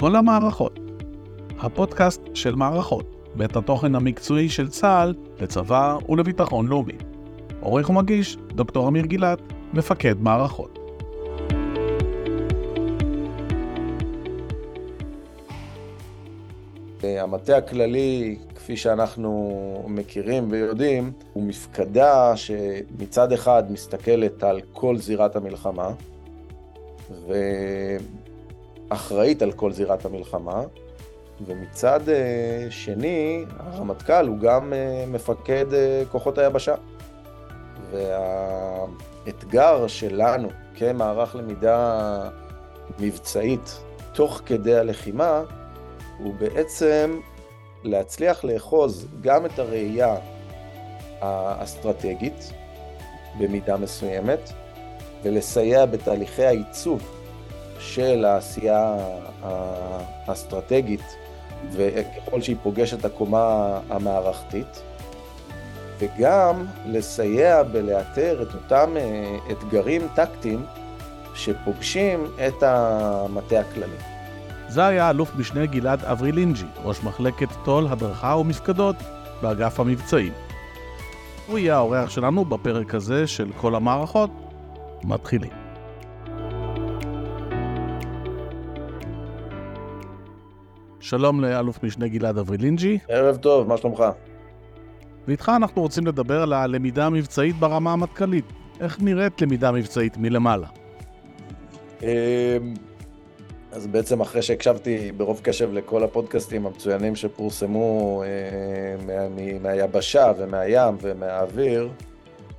כל המערכות. הפודקאסט של מערכות, בית התוכן המקצועי של צה"ל לצבא ולביטחון לאומי. עורך ומגיש, דוקטור אמיר גילת, מפקד מערכות. המטה הכללי, כפי שאנחנו מכירים ויודעים, הוא מפקדה שמצד אחד מסתכלת על כל זירת המלחמה, ואחראית על כל זירת המלחמה, ומצד אה, שני, הרמטכ"ל הוא גם אה, מפקד אה, כוחות היבשה. והאתגר שלנו כמערך למידה מבצעית תוך כדי הלחימה, הוא בעצם להצליח לאחוז גם את הראייה האסטרטגית במידה מסוימת, ולסייע בתהליכי העיצוב של העשייה האסטרטגית, וככל שהיא פוגשת את הקומה המערכתית, וגם לסייע בלאתר את אותם אה, אתגרים טקטיים שפוגשים את המטה הכללי. זה היה אלוף משנה גלעד אברילינג'י, ראש מחלקת תו"ל, הדרכה ומפקדות באגף המבצעים. הוא יהיה האורח שלנו בפרק הזה של כל המערכות. מתחילים. שלום לאלוף משנה גלעד אברילינג'י. ערב טוב, מה שלומך? ואיתך אנחנו רוצים לדבר על הלמידה המבצעית ברמה המטכ"לית. איך נראית למידה מבצעית מלמעלה? אמ, אז בעצם אחרי שהקשבתי ברוב קשב לכל הפודקאסטים המצוינים שפורסמו אה, מה, מהיבשה ומהים ומהאוויר,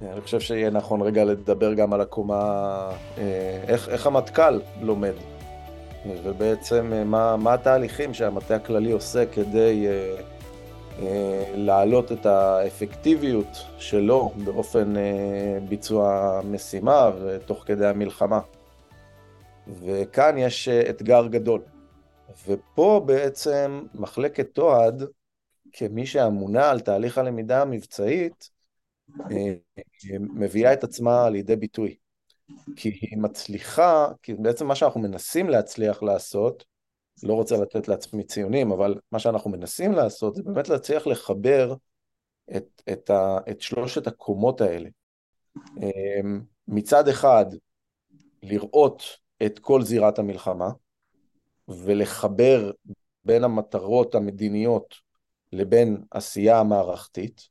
אני חושב שיהיה נכון רגע לדבר גם על הקומה, אה, איך, איך המטכ"ל לומד, ובעצם אה, מה, מה התהליכים שהמטה הכללי עושה כדי אה, אה, להעלות את האפקטיביות שלו באופן אה, ביצוע משימה ותוך כדי המלחמה. וכאן יש אה, אתגר גדול. ופה בעצם מחלקת תועד, כמי שאמונה על תהליך הלמידה המבצעית, אה, מביאה את עצמה לידי ביטוי. כי היא מצליחה, כי בעצם מה שאנחנו מנסים להצליח לעשות, לא רוצה לתת לעצמי ציונים, אבל מה שאנחנו מנסים לעשות זה באמת להצליח לחבר את, את, ה, את שלושת הקומות האלה. אה, מצד אחד, לראות את כל זירת המלחמה ולחבר בין המטרות המדיניות לבין עשייה המערכתית,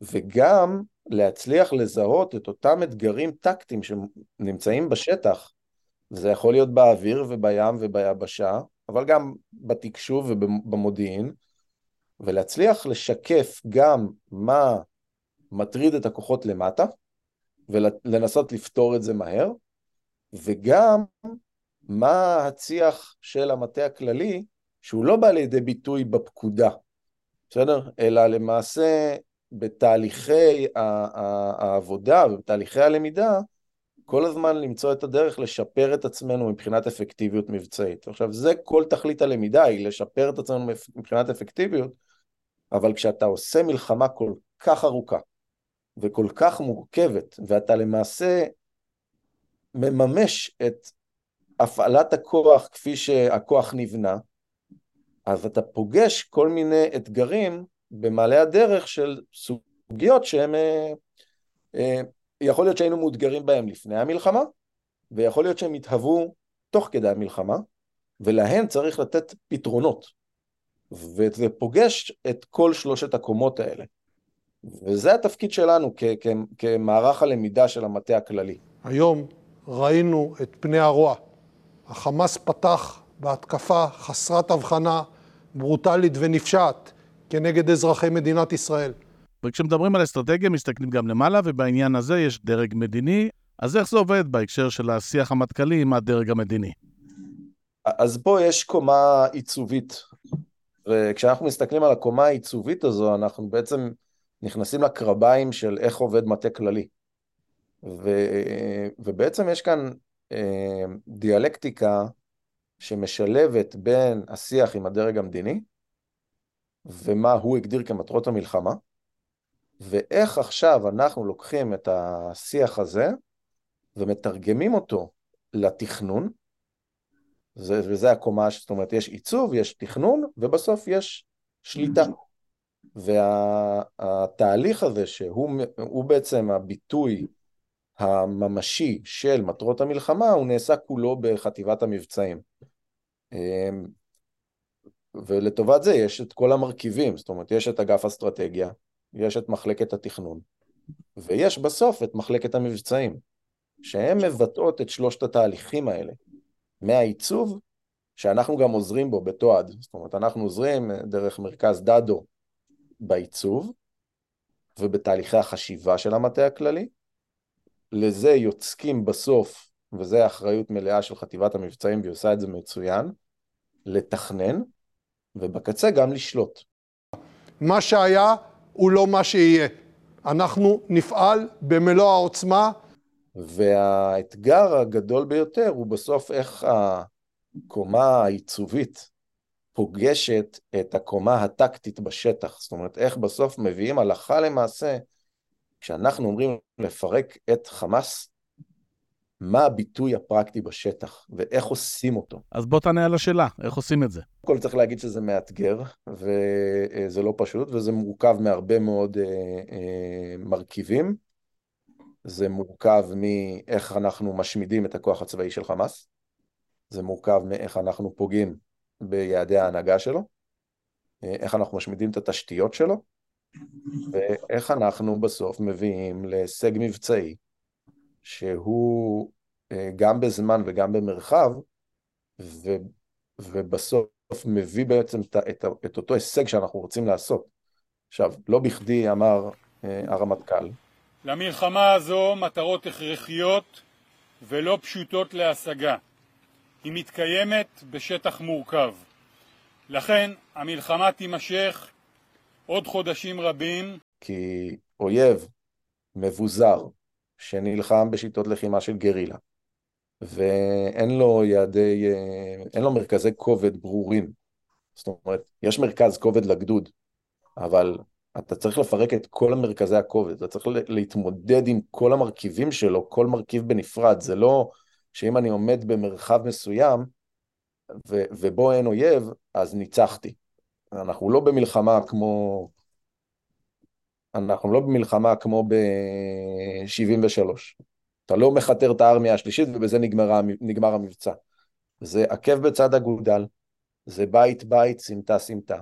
וגם להצליח לזהות את אותם אתגרים טקטיים שנמצאים בשטח, זה יכול להיות באוויר ובים וביבשה, אבל גם בתקשוב ובמודיעין, ולהצליח לשקף גם מה מטריד את הכוחות למטה, ולנסות לפתור את זה מהר, וגם מה הצי"ח של המטה הכללי, שהוא לא בא לידי ביטוי בפקודה, בסדר? אלא למעשה בתהליכי העבודה ובתהליכי הלמידה, כל הזמן למצוא את הדרך לשפר את עצמנו מבחינת אפקטיביות מבצעית. עכשיו, זה כל תכלית הלמידה, היא לשפר את עצמנו מבחינת אפקטיביות, אבל כשאתה עושה מלחמה כל כך ארוכה וכל כך מורכבת, ואתה למעשה מממש את הפעלת הכוח כפי שהכוח נבנה, אז אתה פוגש כל מיני אתגרים במעלה הדרך של סוגיות שהם, אה, אה, יכול להיות שהיינו מאותגרים בהם לפני המלחמה, ויכול להיות שהם יתהוו תוך כדי המלחמה, ולהן צריך לתת פתרונות. וזה פוגש את כל שלושת הקומות האלה. וזה התפקיד שלנו כ- כ- כמערך הלמידה של המטה הכללי. היום ראינו את פני הרוע. החמאס פתח בהתקפה חסרת הבחנה, ברוטלית ונפשעת כנגד אזרחי מדינת ישראל. וכשמדברים על אסטרטגיה מסתכלים גם למעלה, ובעניין הזה יש דרג מדיני, אז איך זה עובד בהקשר של השיח המטכ"לי עם הדרג המדיני? אז פה יש קומה עיצובית, וכשאנחנו מסתכלים על הקומה העיצובית הזו, אנחנו בעצם נכנסים לקרביים של איך עובד מטה כללי. ו, ובעצם יש כאן אה, דיאלקטיקה שמשלבת בין השיח עם הדרג המדיני, ומה הוא הגדיר כמטרות המלחמה, ואיך עכשיו אנחנו לוקחים את השיח הזה ומתרגמים אותו לתכנון, זה, וזה הקומה, זאת אומרת, יש עיצוב, יש תכנון, ובסוף יש שליטה. והתהליך וה, הזה, שהוא בעצם הביטוי הממשי של מטרות המלחמה, הוא נעשה כולו בחטיבת המבצעים. ולטובת זה יש את כל המרכיבים, זאת אומרת, יש את אגף אסטרטגיה, יש את מחלקת התכנון, ויש בסוף את מחלקת המבצעים, שהן מבטאות את שלושת התהליכים האלה, מהעיצוב, שאנחנו גם עוזרים בו בתועד, זאת אומרת, אנחנו עוזרים דרך מרכז דדו בעיצוב ובתהליכי החשיבה של המטה הכללי, לזה יוצקים בסוף, וזו אחריות מלאה של חטיבת המבצעים, והיא עושה את זה מצוין, לתכנן, ובקצה גם לשלוט. מה שהיה הוא לא מה שיהיה. אנחנו נפעל במלוא העוצמה. והאתגר הגדול ביותר הוא בסוף איך הקומה העיצובית פוגשת את הקומה הטקטית בשטח. זאת אומרת, איך בסוף מביאים הלכה למעשה, כשאנחנו אומרים לפרק את חמאס, מה הביטוי הפרקטי בשטח, ואיך עושים אותו. אז בוא תענה על השאלה, איך עושים את זה? קודם כל צריך להגיד שזה מאתגר, וזה לא פשוט, וזה מורכב מהרבה מאוד אה, אה, מרכיבים. זה מורכב מאיך אנחנו משמידים את הכוח הצבאי של חמאס, זה מורכב מאיך אנחנו פוגעים ביעדי ההנהגה שלו, אה, איך אנחנו משמידים את התשתיות שלו, ואיך אנחנו בסוף מביאים להישג מבצעי שהוא גם בזמן וגם במרחב, ו, ובסוף מביא בעצם את, את, את אותו הישג שאנחנו רוצים לעשות. עכשיו, לא בכדי אמר אה, הרמטכ"ל. למלחמה הזו מטרות הכרחיות ולא פשוטות להשגה. היא מתקיימת בשטח מורכב. לכן המלחמה תימשך עוד חודשים רבים. כי אויב מבוזר, שנלחם בשיטות לחימה של גרילה, ואין לו יעדי, אין לו מרכזי כובד ברורים. זאת אומרת, יש מרכז כובד לגדוד, אבל אתה צריך לפרק את כל המרכזי הכובד, אתה צריך להתמודד עם כל המרכיבים שלו, כל מרכיב בנפרד, זה לא שאם אני עומד במרחב מסוים ו- ובו אין אויב, אז ניצחתי. אנחנו לא במלחמה כמו אנחנו לא במלחמה כמו ב-73. אתה לא מכתר את הארמיה השלישית ובזה נגמר, נגמר המבצע. זה עקב בצד אגודל, זה בית בית, סמטה סמטה.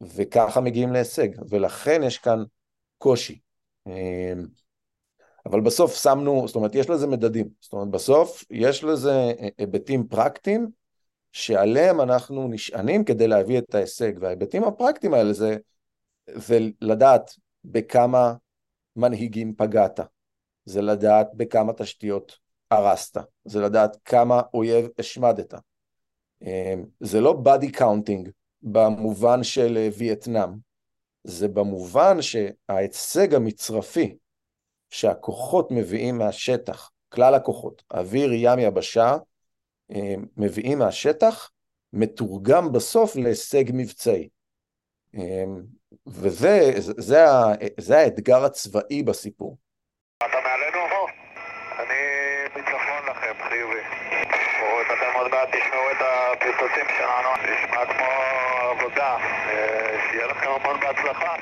וככה מגיעים להישג, ולכן יש כאן קושי. אמ, אבל בסוף שמנו, זאת אומרת, יש לזה מדדים. זאת אומרת, בסוף יש לזה היבטים פרקטיים שעליהם אנחנו נשענים כדי להביא את ההישג, וההיבטים הפרקטיים האלה זה, זה לדעת בכמה מנהיגים פגעת, זה לדעת בכמה תשתיות הרסת, זה לדעת כמה אויב השמדת. אמ, זה לא body counting במובן של אה, וייטנאם, זה במובן שההישג המצרפי שהכוחות מביאים מהשטח, כלל הכוחות, אוויר, ים, יבשה, אמ, מביאים מהשטח, מתורגם בסוף להישג מבצעי. אמ, וזה זה, זה האתגר הצבאי בסיפור. אתה מעלינו? אני מצפון לכם, חיובי. אתם עוד מעט תשמעו את הפיצוצים שלנו, נשמע כמו עבודה. אה, שיהיה לכם המון בהצלחה.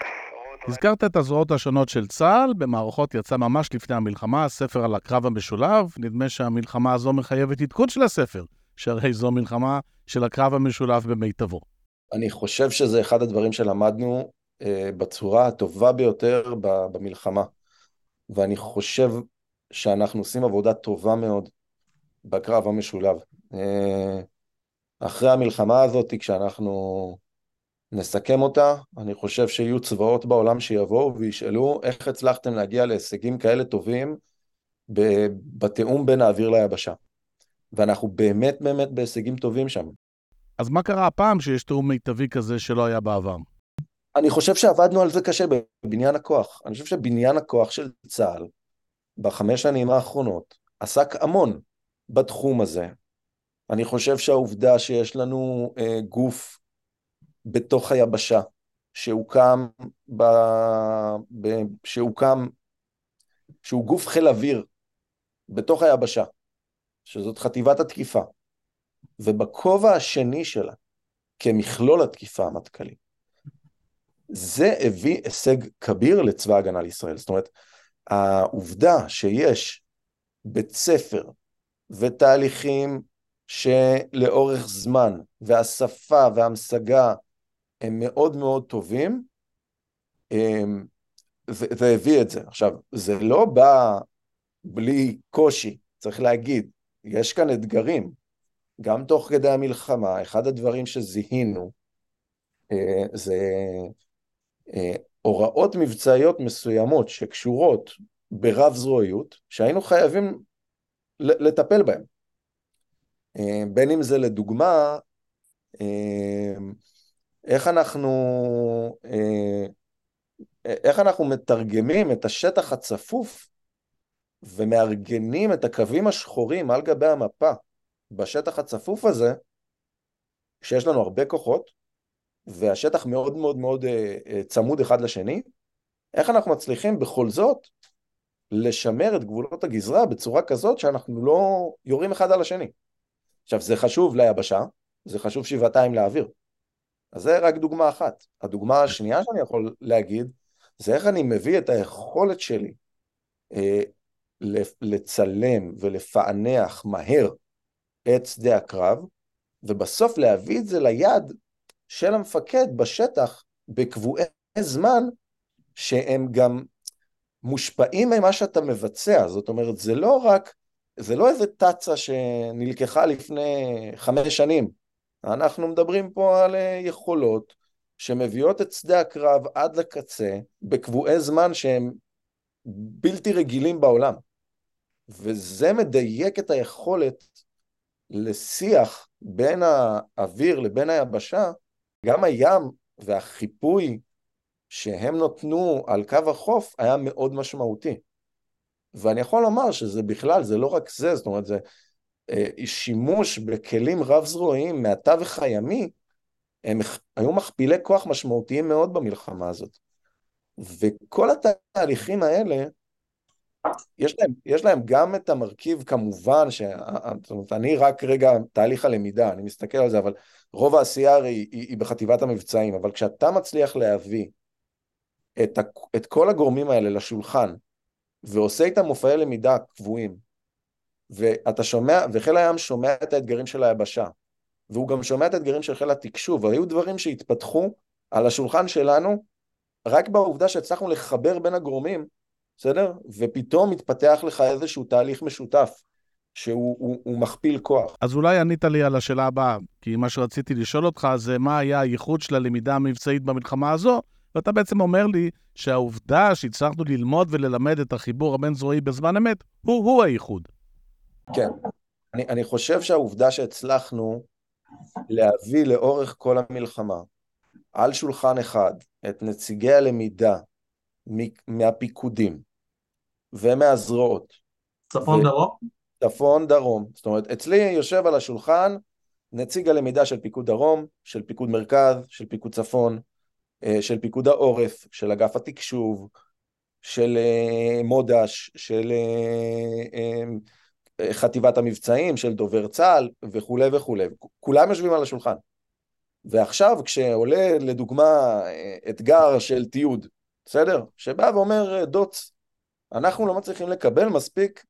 הזכרת את הזרועות השונות של צה"ל, במערכות יצא ממש לפני המלחמה, ספר על הקרב המשולב. נדמה שהמלחמה הזו מחייבת עדכון של הספר, שהרי זו מלחמה של הקרב המשולב במיטבו. אני חושב שזה אחד הדברים שלמדנו אה, בצורה הטובה ביותר במלחמה. ואני חושב שאנחנו עושים עבודה טובה מאוד בקרב המשולב. אה, אחרי המלחמה הזאת, כשאנחנו נסכם אותה, אני חושב שיהיו צבאות בעולם שיבואו וישאלו איך הצלחתם להגיע להישגים כאלה טובים בתיאום בין האוויר ליבשה. ואנחנו באמת באמת בהישגים טובים שם. אז מה קרה הפעם שיש תיאום מיטבי כזה שלא היה בעבר? אני חושב שעבדנו על זה קשה בבניין הכוח. אני חושב שבניין הכוח של צה"ל בחמש שנים האחרונות עסק המון בתחום הזה. אני חושב שהעובדה שיש לנו אה, גוף בתוך היבשה, שהוקם, ב... ב... שהוקם, שהוא גוף חיל אוויר בתוך היבשה, שזאת חטיבת התקיפה, ובכובע השני שלה, כמכלול התקיפה המטכ"לי. זה הביא הישג כביר לצבא הגנה לישראל. זאת אומרת, העובדה שיש בית ספר ותהליכים שלאורך זמן, והשפה והמשגה הם מאוד מאוד טובים, זה הביא את זה. עכשיו, זה לא בא בלי קושי, צריך להגיד, יש כאן אתגרים. גם תוך כדי המלחמה, אחד הדברים שזיהינו אה, זה אה, הוראות מבצעיות מסוימות שקשורות ברב זרועיות, שהיינו חייבים לטפל בהן. אה, בין אם זה לדוגמה, איך אנחנו, איך אנחנו מתרגמים את השטח הצפוף ומארגנים את הקווים השחורים על גבי המפה בשטח הצפוף הזה, כשיש לנו הרבה כוחות, והשטח מאוד מאוד מאוד אה, אה, צמוד אחד לשני, איך אנחנו מצליחים בכל זאת לשמר את גבולות הגזרה בצורה כזאת שאנחנו לא יורים אחד על השני. עכשיו, זה חשוב ליבשה, זה חשוב שבעתיים לאוויר. אז זה רק דוגמה אחת. הדוגמה השנייה שאני יכול להגיד, זה איך אני מביא את היכולת שלי אה, לצלם ולפענח מהר את שדה הקרב, ובסוף להביא את זה ליד של המפקד בשטח בקבועי זמן שהם גם מושפעים ממה שאתה מבצע, זאת אומרת זה לא רק, זה לא איזה תצה שנלקחה לפני חמש שנים, אנחנו מדברים פה על אה, יכולות שמביאות את שדה הקרב עד לקצה בקבועי זמן שהם בלתי רגילים בעולם. וזה מדייק את היכולת לשיח בין האוויר לבין היבשה, גם הים והחיפוי שהם נתנו על קו החוף היה מאוד משמעותי. ואני יכול לומר שזה בכלל, זה לא רק זה, זאת אומרת, זה אה, שימוש בכלים רב-זרועיים מהתווך הימי, הם היו מכפילי כוח משמעותיים מאוד במלחמה הזאת. וכל התהליכים האלה יש להם, יש להם גם את המרכיב כמובן, ש... זאת אומרת, אני רק רגע תהליך הלמידה, אני מסתכל על זה, אבל רוב העשייה הרי היא, היא, היא בחטיבת המבצעים, אבל כשאתה מצליח להביא את, ה... את כל הגורמים האלה לשולחן, ועושה איתם מופעי למידה קבועים, ואתה שומע, וחיל הים שומע את האתגרים של היבשה, והוא גם שומע את האתגרים של חיל התקשוב, והיו דברים שהתפתחו על השולחן שלנו, רק בעובדה שהצלחנו לחבר בין הגורמים, בסדר? ופתאום מתפתח לך איזשהו תהליך משותף. שהוא הוא, הוא מכפיל כוח. אז אולי ענית לי על השאלה הבאה, כי מה שרציתי לשאול אותך זה מה היה הייחוד של הלמידה המבצעית במלחמה הזו, ואתה בעצם אומר לי שהעובדה שהצלחנו ללמוד וללמד את החיבור הבין-זרועי בזמן אמת, הוא-הוא הייחוד. כן. אני, אני חושב שהעובדה שהצלחנו להביא לאורך כל המלחמה על שולחן אחד את נציגי הלמידה מהפיקודים ומהזרועות. צפון ו... דרום? צפון דרום. זאת אומרת, אצלי יושב על השולחן נציג הלמידה של פיקוד דרום, של פיקוד מרכז, של פיקוד צפון, של פיקוד העורף, של אגף התקשוב, של אה, מודש, של אה, חטיבת המבצעים, של דובר צה"ל וכולי וכולי. כולם יושבים על השולחן. ועכשיו כשעולה לדוגמה אתגר של תיעוד, בסדר? שבא ואומר דוץ, אנחנו לא מצליחים לקבל מספיק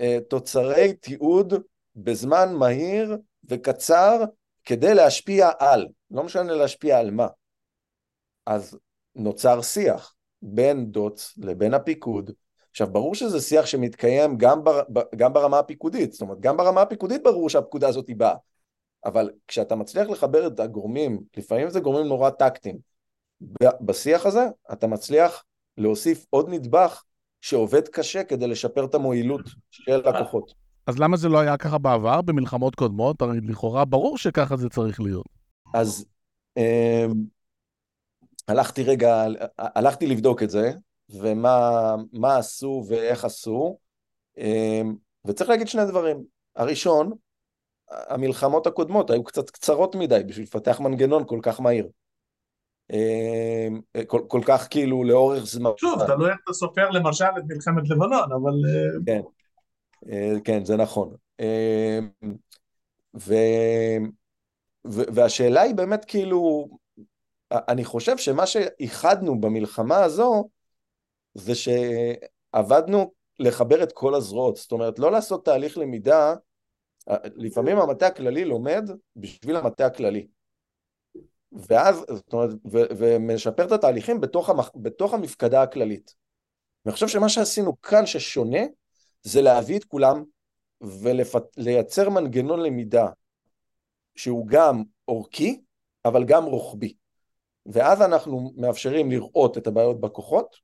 אה, תוצרי תיעוד בזמן מהיר וקצר כדי להשפיע על, לא משנה להשפיע על מה. אז נוצר שיח בין דוץ לבין הפיקוד. עכשיו, ברור שזה שיח שמתקיים גם, בר, גם ברמה הפיקודית, זאת אומרת, גם ברמה הפיקודית ברור שהפקודה הזאת היא באה, אבל כשאתה מצליח לחבר את הגורמים, לפעמים זה גורמים נורא טקטיים, בשיח הזה אתה מצליח להוסיף עוד נדבך שעובד קשה כדי לשפר את המועילות של הכוחות. אז למה זה לא היה ככה בעבר, במלחמות קודמות? הרי לכאורה ברור שככה זה צריך להיות. אז אה, הלכתי רגע, הלכתי לבדוק את זה, ומה עשו ואיך עשו, אה, וצריך להגיד שני דברים. הראשון, המלחמות הקודמות היו קצת קצרות מדי בשביל לפתח מנגנון כל כך מהיר. אה, כל, כל כך כאילו לאורך זמן. שוב, תלוי איך אתה סופר למשל את מלחמת לבנון, אבל... אה, כן, אה, כן, זה נכון. ו... ו... והשאלה היא באמת כאילו, אני חושב שמה שאיחדנו במלחמה הזו, זה שעבדנו לחבר את כל הזרועות, זאת אומרת לא לעשות תהליך למידה, לפעמים המטה הכללי לומד בשביל המטה הכללי. ואז, זאת אומרת, ו, ומשפר את התהליכים בתוך, המח, בתוך המפקדה הכללית. ואני חושב שמה שעשינו כאן ששונה, זה להביא את כולם ולייצר מנגנון למידה שהוא גם אורכי, אבל גם רוחבי. ואז אנחנו מאפשרים לראות את הבעיות בכוחות,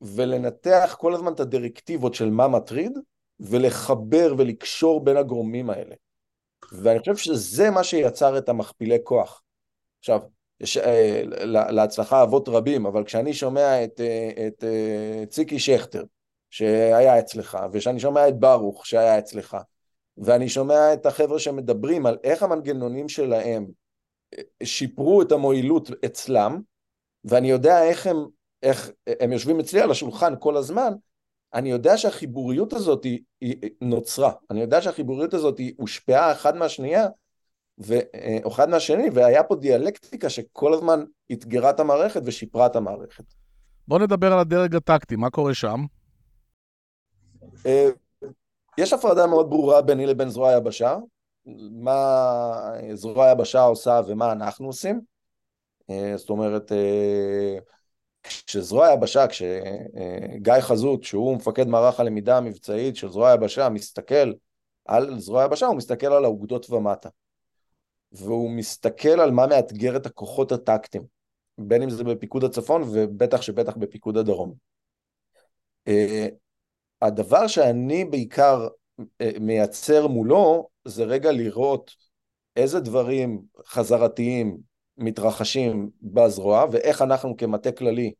ולנתח כל הזמן את הדירקטיבות של מה מטריד, ולחבר ולקשור בין הגורמים האלה. ואני חושב שזה מה שיצר את המכפילי כוח. עכשיו, יש אה, להצלחה אבות רבים, אבל כשאני שומע את, אה, את, את ציקי שכטר, שהיה אצלך, וכשאני שומע את ברוך, שהיה אצלך, ואני שומע את החבר'ה שמדברים על איך המנגנונים שלהם אה, שיפרו את המועילות אצלם, ואני יודע איך הם, איך הם יושבים אצלי על השולחן כל הזמן, אני יודע שהחיבוריות הזאת היא, היא נוצרה, אני יודע שהחיבוריות הזאת היא הושפעה אחד מהשנייה, ו, או אחד מהשני, והיה פה דיאלקטיקה שכל הזמן אתגרה את המערכת ושיפרה את המערכת. בוא נדבר על הדרג הטקטי, מה קורה שם? אה, יש הפרדה מאוד ברורה ביני לבין זרוע היבשה, מה זרוע היבשה עושה ומה אנחנו עושים. אה, זאת אומרת, אה, כשזרוע היבשה, כשגיא חזות, שהוא מפקד מערך הלמידה המבצעית של זרוע היבשה, מסתכל על זרוע היבשה, הוא מסתכל על האוגדות ומטה. והוא מסתכל על מה מאתגר את הכוחות הטקטיים, בין אם זה בפיקוד הצפון ובטח שבטח בפיקוד הדרום. אה, הדבר שאני בעיקר אה, מייצר מולו זה רגע לראות איזה דברים חזרתיים מתרחשים בזרוע ואיך אנחנו כמטה כללי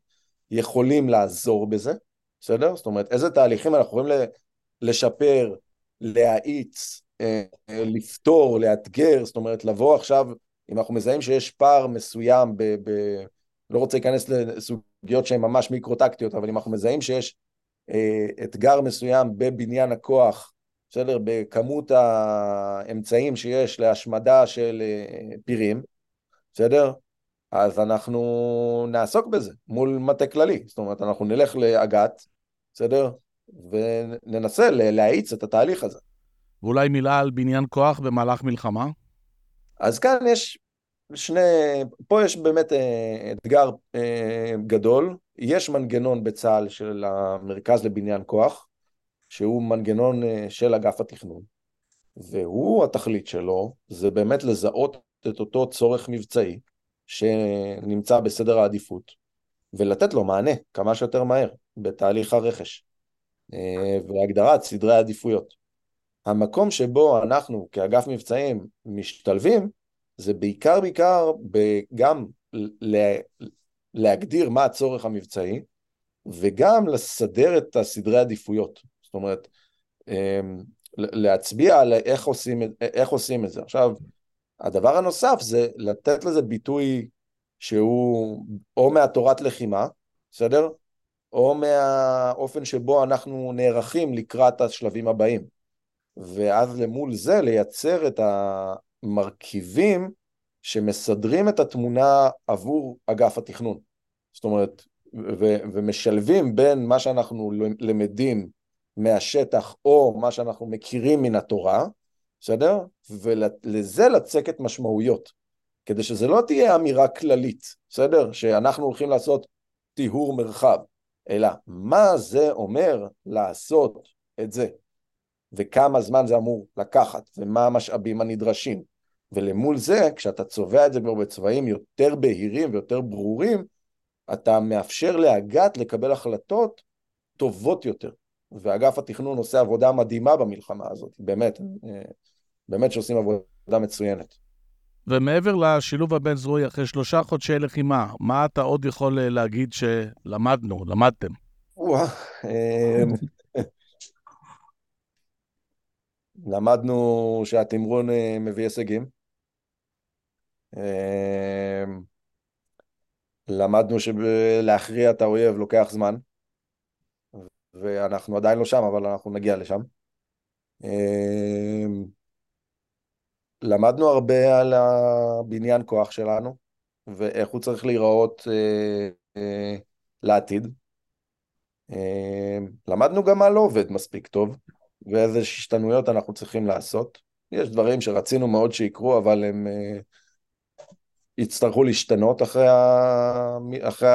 יכולים לעזור בזה, בסדר? זאת אומרת איזה תהליכים אנחנו יכולים לשפר, להאיץ, אה, לפתור, לאתגר, זאת אומרת לבוא עכשיו, אם אנחנו מזהים שיש פער מסוים ב... ב לא רוצה להיכנס לסוגיות שהן ממש מיקרו-טקטיות, אבל אם אנחנו מזהים שיש אה, אתגר מסוים בבניין הכוח, בסדר? בכמות האמצעים שיש להשמדה של אה, פירים, בסדר? אז אנחנו נעסוק בזה מול מטה כללי, זאת אומרת אנחנו נלך לאג"ת, בסדר? וננסה להאיץ את התהליך הזה. ואולי מילה על בניין כוח במהלך מלחמה? אז כאן יש שני, פה יש באמת אה, אתגר אה, גדול, יש מנגנון בצה"ל של המרכז לבניין כוח, שהוא מנגנון אה, של אגף התכנון, והוא, התכלית שלו, זה באמת לזהות את אותו צורך מבצעי שנמצא בסדר העדיפות, ולתת לו מענה כמה שיותר מהר בתהליך הרכש, והגדרת סדרי העדיפויות. המקום שבו אנחנו כאגף מבצעים משתלבים, זה בעיקר בעיקר גם להגדיר מה הצורך המבצעי, וגם לסדר את הסדרי עדיפויות. זאת אומרת, אמ, להצביע על איך עושים, איך עושים את זה. עכשיו, הדבר הנוסף זה לתת לזה ביטוי שהוא או מהתורת לחימה, בסדר? או מהאופן שבו אנחנו נערכים לקראת השלבים הבאים. ואז למול זה לייצר את המרכיבים שמסדרים את התמונה עבור אגף התכנון. זאת אומרת, ו- ומשלבים בין מה שאנחנו למדים מהשטח או מה שאנחנו מכירים מן התורה, בסדר? ולזה לצקת משמעויות, כדי שזה לא תהיה אמירה כללית, בסדר? שאנחנו הולכים לעשות טיהור מרחב, אלא מה זה אומר לעשות את זה. וכמה זמן זה אמור לקחת, ומה המשאבים הנדרשים. ולמול זה, כשאתה צובע את זה כבר בצבעים יותר בהירים ויותר ברורים, אתה מאפשר לאג"ת לקבל החלטות טובות יותר. ואגף התכנון עושה עבודה מדהימה במלחמה הזאת, באמת, באמת שעושים עבודה מצוינת. ומעבר לשילוב הבין-זרועי, אחרי שלושה חודשי לחימה, מה אתה עוד יכול להגיד שלמדנו, למדתם? אמ, למדנו שהתמרון אה, מביא הישגים. אה, למדנו שלהכריע את האויב לוקח זמן, ואנחנו עדיין לא שם, אבל אנחנו נגיע לשם. אה, למדנו הרבה על הבניין כוח שלנו, ואיך הוא צריך להיראות אה, אה, לעתיד. אה, למדנו גם מה לא עובד מספיק טוב, ואיזה השתנויות אנחנו צריכים לעשות. יש דברים שרצינו מאוד שיקרו, אבל הם אה, יצטרכו להשתנות אחרי, ה... אחרי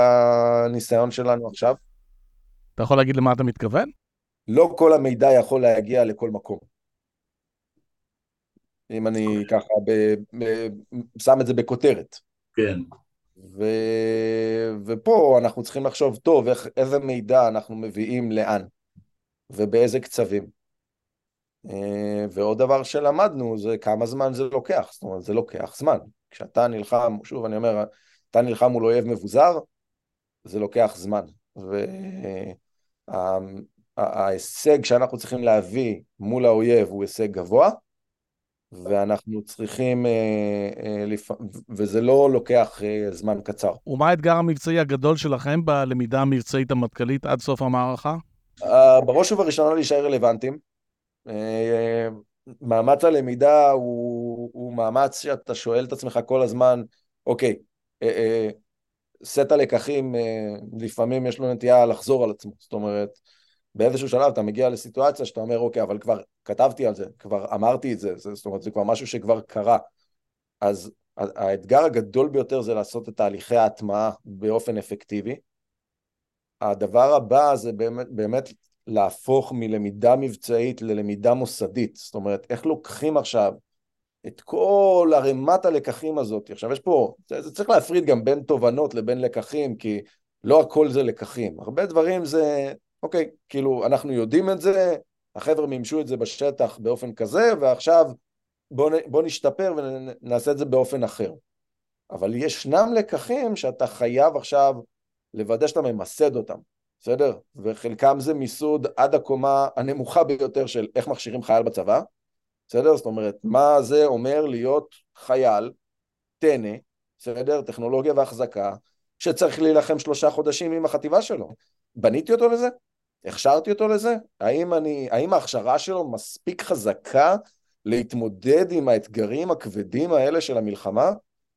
הניסיון שלנו עכשיו. אתה יכול להגיד למה אתה מתכוון? לא כל המידע יכול להגיע לכל מקום. אם אני ככה ב... ב... שם את זה בכותרת. כן. ו... ופה אנחנו צריכים לחשוב טוב איך, איזה מידע אנחנו מביאים לאן ובאיזה קצבים. אה, ועוד דבר שלמדנו זה כמה זמן זה לוקח, זאת אומרת זה לוקח זמן. כשאתה נלחם, שוב אני אומר, אתה נלחם מול אויב מבוזר, זה לוקח זמן. וההישג שאנחנו צריכים להביא מול האויב הוא הישג גבוה, ואנחנו צריכים, אה, אה, וזה לא לוקח אה, זמן קצר. ומה האתגר המבצעי הגדול שלכם בלמידה המבצעית המטכ"לית עד סוף המערכה? בראש ובראשונה להישאר רלוונטיים. מאמץ הלמידה הוא, הוא מאמץ שאתה שואל את עצמך כל הזמן, אוקיי, סט הלקחים, לפעמים יש לו נטייה לחזור על עצמו. זאת אומרת, באיזשהו שלב אתה מגיע לסיטואציה שאתה אומר, אוקיי, אבל כבר כתבתי על זה, כבר אמרתי את זה, זאת אומרת, זה כבר משהו שכבר קרה. אז האתגר הגדול ביותר זה לעשות את תהליכי ההטמעה באופן אפקטיבי. הדבר הבא זה באמת, באמת להפוך מלמידה מבצעית ללמידה מוסדית. זאת אומרת, איך לוקחים עכשיו את כל ערימת הלקחים הזאת. עכשיו יש פה, זה, צריך להפריד גם בין תובנות לבין לקחים, כי לא הכל זה לקחים. הרבה דברים זה אוקיי, כאילו, אנחנו יודעים את זה, החבר'ה מימשו את זה בשטח באופן כזה, ועכשיו בוא, בוא נשתפר ונעשה את זה באופן אחר. אבל ישנם לקחים שאתה חייב עכשיו לוודא שאתה ממסד אותם, בסדר? וחלקם זה מיסוד עד הקומה הנמוכה ביותר של איך מכשירים חייל בצבא, בסדר? זאת אומרת, מה זה אומר להיות חייל, טנא, בסדר? טכנולוגיה והחזקה, שצריך להילחם שלושה חודשים עם החטיבה שלו. בניתי אותו לזה? הכשרתי אותו לזה? האם, אני, האם ההכשרה שלו מספיק חזקה להתמודד עם האתגרים הכבדים האלה של המלחמה?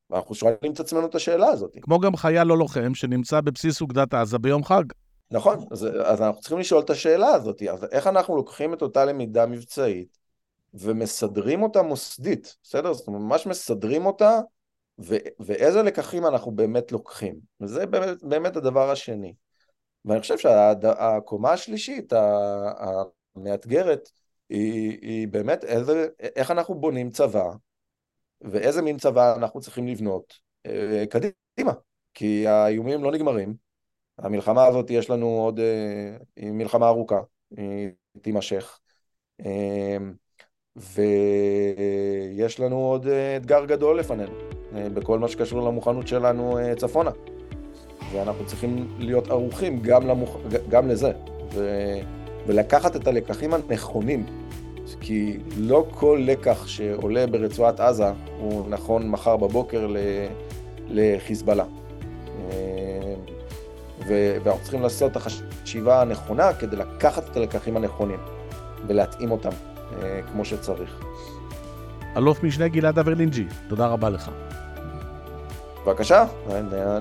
ואנחנו שואלים את עצמנו את השאלה הזאת. כמו גם חייל לא לוחם שנמצא בבסיס אוגדת עזה ביום חג. נכון, אז, אז אנחנו צריכים לשאול את השאלה הזאת, אז איך אנחנו לוקחים את אותה למידה מבצעית ומסדרים אותה מוסדית, בסדר? זאת אומרת, ממש מסדרים אותה, ו, ואיזה לקחים אנחנו באמת לוקחים. וזה באמת, באמת הדבר השני. ואני חושב שהקומה השלישית, המאתגרת, היא, היא באמת איזה, איך אנחנו בונים צבא, ואיזה מין צבא אנחנו צריכים לבנות אה, קדימה, כי האיומים לא נגמרים. המלחמה הזאת, יש לנו עוד, אה, היא מלחמה ארוכה, היא תימשך. אה, ויש לנו עוד אתגר גדול לפנינו, בכל מה שקשור למוכנות שלנו צפונה. ואנחנו צריכים להיות ערוכים גם, למוכ... גם לזה, ו... ולקחת את הלקחים הנכונים, כי לא כל לקח שעולה ברצועת עזה הוא נכון מחר בבוקר. לחיזבאללה. אה, ו... ואנחנו צריכים לעשות את החשיבה הנכונה כדי לקחת את הלקחים הנכונים ולהתאים אותם אה, כמו שצריך. אלוף משנה גלעד אברלינג'י, תודה רבה לך. בבקשה,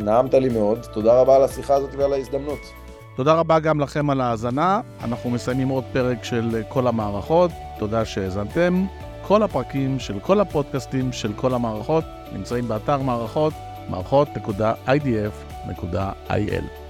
נעם לי מאוד. תודה רבה על השיחה הזאת ועל ההזדמנות. תודה רבה גם לכם על ההאזנה. אנחנו מסיימים עוד פרק של כל המערכות. תודה שהאזנתם. כל הפרקים של כל הפודקאסטים של כל המערכות נמצאים באתר מערכות, מערכות.idf.il.